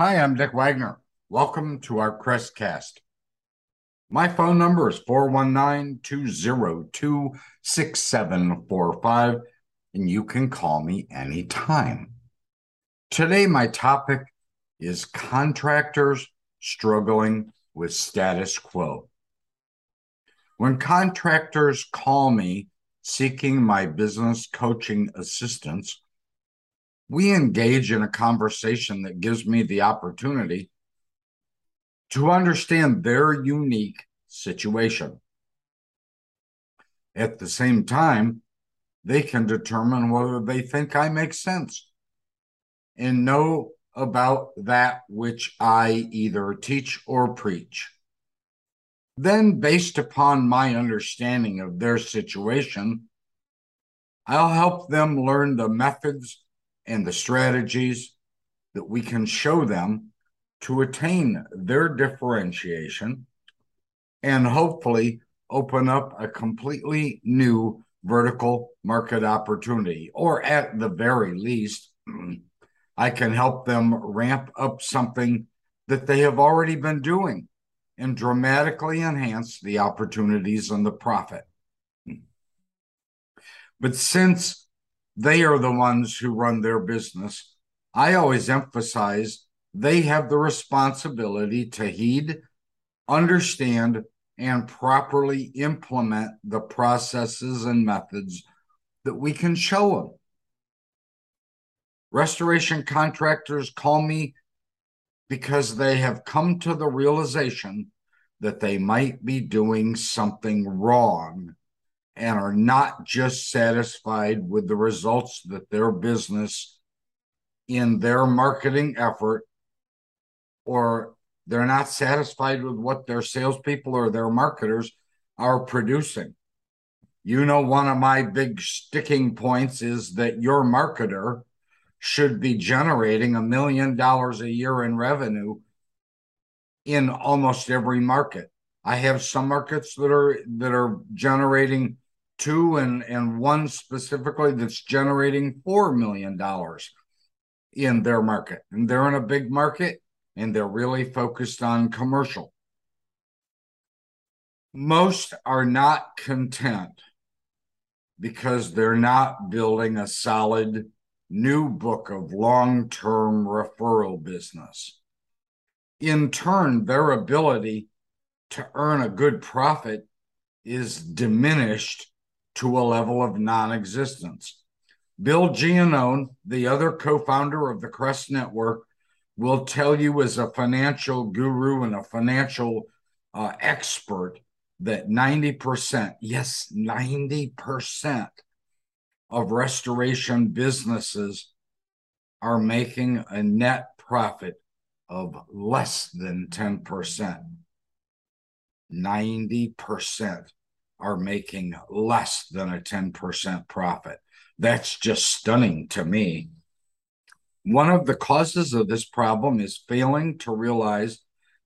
Hi, I'm Dick Wagner. Welcome to our Crestcast. My phone number is 419 202 6745, and you can call me anytime. Today, my topic is contractors struggling with status quo. When contractors call me seeking my business coaching assistance, we engage in a conversation that gives me the opportunity to understand their unique situation. At the same time, they can determine whether they think I make sense and know about that which I either teach or preach. Then, based upon my understanding of their situation, I'll help them learn the methods and the strategies that we can show them to attain their differentiation and hopefully open up a completely new vertical market opportunity. Or at the very least, I can help them ramp up something that they have already been doing and dramatically enhance the opportunities and the profit. But since they are the ones who run their business. I always emphasize they have the responsibility to heed, understand, and properly implement the processes and methods that we can show them. Restoration contractors call me because they have come to the realization that they might be doing something wrong and are not just satisfied with the results that their business in their marketing effort or they're not satisfied with what their salespeople or their marketers are producing. You know, one of my big sticking points is that your marketer should be generating a million dollars a year in revenue in almost every market. I have some markets that are that are generating two and and one specifically that's generating four million dollars in their market. And they're in a big market and they're really focused on commercial. Most are not content because they're not building a solid new book of long-term referral business. In turn their ability to earn a good profit is diminished to a level of non existence. Bill Giannone, the other co founder of the Crest Network, will tell you as a financial guru and a financial uh, expert that 90%, yes, 90% of restoration businesses are making a net profit of less than 10%. 90% are making less than a 10% profit. That's just stunning to me. One of the causes of this problem is failing to realize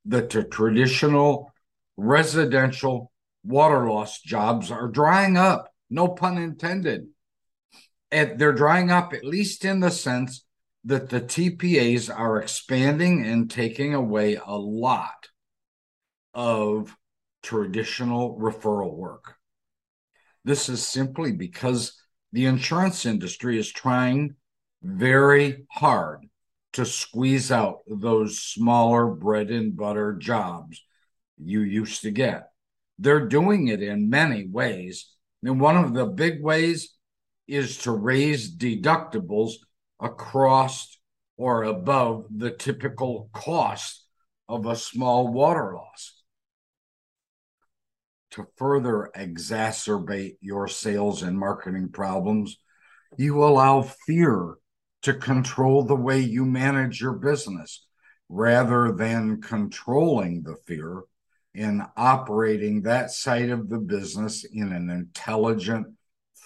that the traditional residential water loss jobs are drying up, no pun intended. And they're drying up, at least in the sense that the TPAs are expanding and taking away a lot of traditional referral work. This is simply because the insurance industry is trying very hard to squeeze out those smaller bread and butter jobs you used to get. They're doing it in many ways. And one of the big ways is to raise deductibles across or above the typical cost of a small water loss to further exacerbate your sales and marketing problems, you allow fear to control the way you manage your business rather than controlling the fear and operating that side of the business in an intelligent,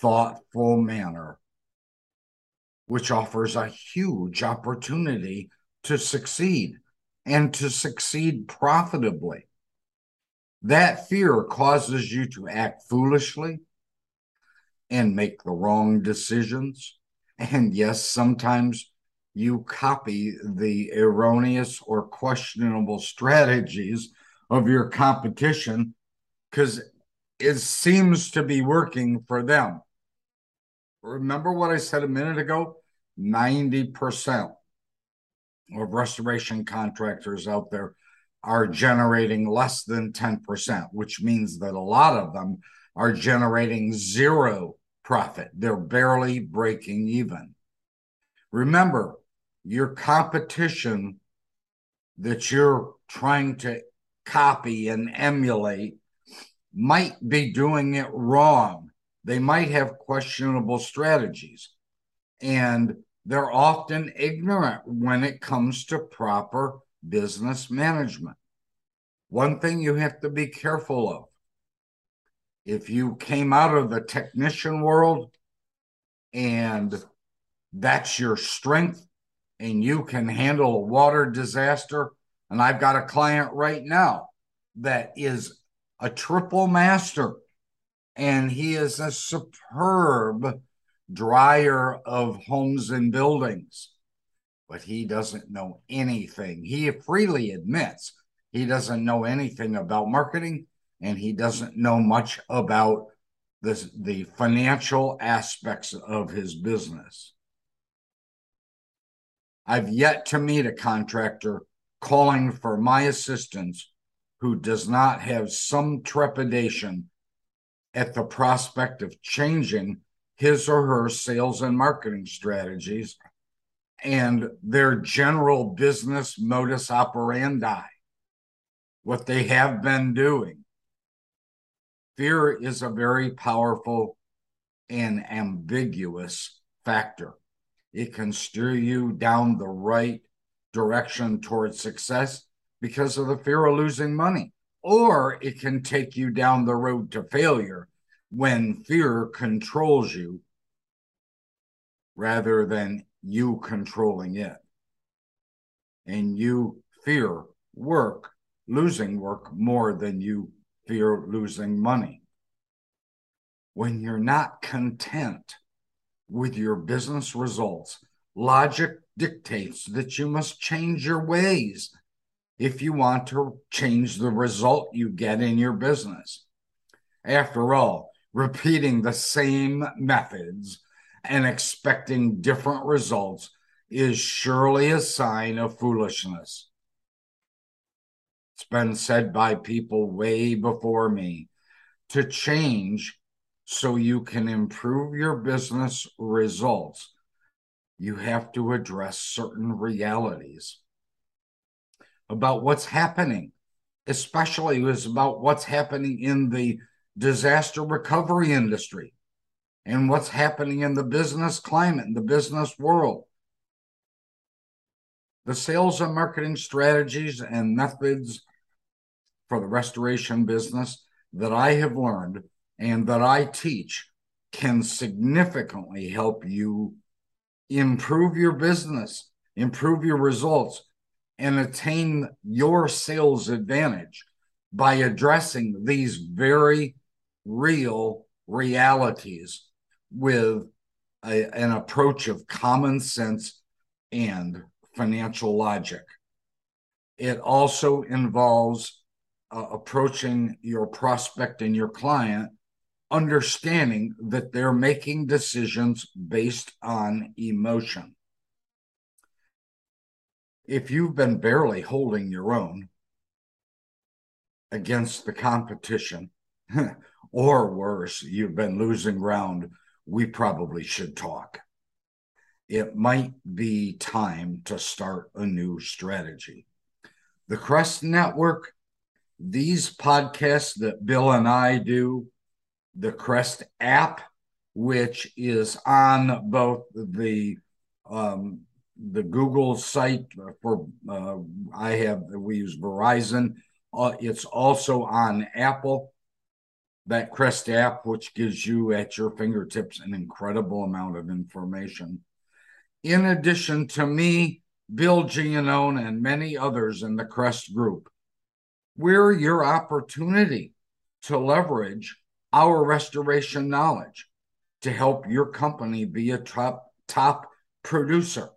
thoughtful manner, which offers a huge opportunity to succeed and to succeed profitably. That fear causes you to act foolishly and make the wrong decisions. And yes, sometimes you copy the erroneous or questionable strategies of your competition because it seems to be working for them. Remember what I said a minute ago? 90% of restoration contractors out there are generating less than 10%, which means that a lot of them are generating zero profit. They're barely breaking even. Remember, your competition that you're trying to copy and emulate might be doing it wrong. They might have questionable strategies. And they're often ignorant when it comes to proper business management. One thing you have to be careful of if you came out of the technician world and that's your strength and you can handle a water disaster, and I've got a client right now that is a triple master and he is a superb dryer of homes and buildings, but he doesn't know anything. He freely admits he doesn't know anything about marketing and he doesn't know much about this, the financial aspects of his business. I've yet to meet a contractor calling for my assistance who does not have some trepidation at the prospect of changing his or her sales and marketing strategies and their general business modus operandi, what they have been doing. Fear is a very powerful and ambiguous factor. It can steer you down the right direction towards success because of the fear of losing money, or it can take you down the road to failure when fear controls you rather than you controlling it. And you fear work, losing work more than you fear losing money. When you're not content with your business results, logic dictates that you must change your ways if you want to change the result you get in your business. After all, repeating the same methods and expecting different results is surely a sign of foolishness. It's been said by people way before me to change so you can improve your business results. You have to address certain realities about what's happening, especially is about what's happening in the disaster recovery industry and what's happening in the business climate, in the business world. The sales and marketing strategies and methods for the restoration business that I have learned and that I teach can significantly help you improve your business, improve your results, and attain your sales advantage by addressing these very real realities with a, an approach of common sense and financial logic. It also involves uh, approaching your prospect and your client, understanding that they're making decisions based on emotion. If you've been barely holding your own against the competition, or worse, you've been losing ground, we probably should talk. It might be time to start a new strategy. The Crest Network, these podcasts that Bill and I do, the Crest app, which is on both the um, the Google site for uh, I have we use Verizon. Uh, it's also on Apple that Crest app, which gives you at your fingertips an incredible amount of information. In addition to me, Bill Giannone, and many others in the Crest group, we're your opportunity to leverage our restoration knowledge to help your company be a top top producer.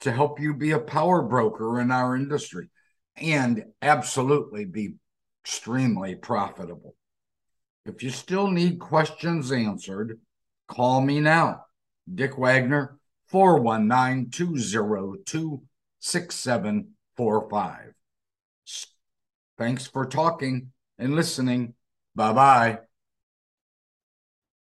to help you be a power broker in our industry and absolutely be extremely profitable. If you still need questions answered, call me now. Dick Wagner, 419 202 6745. Thanks for talking and listening. Bye bye.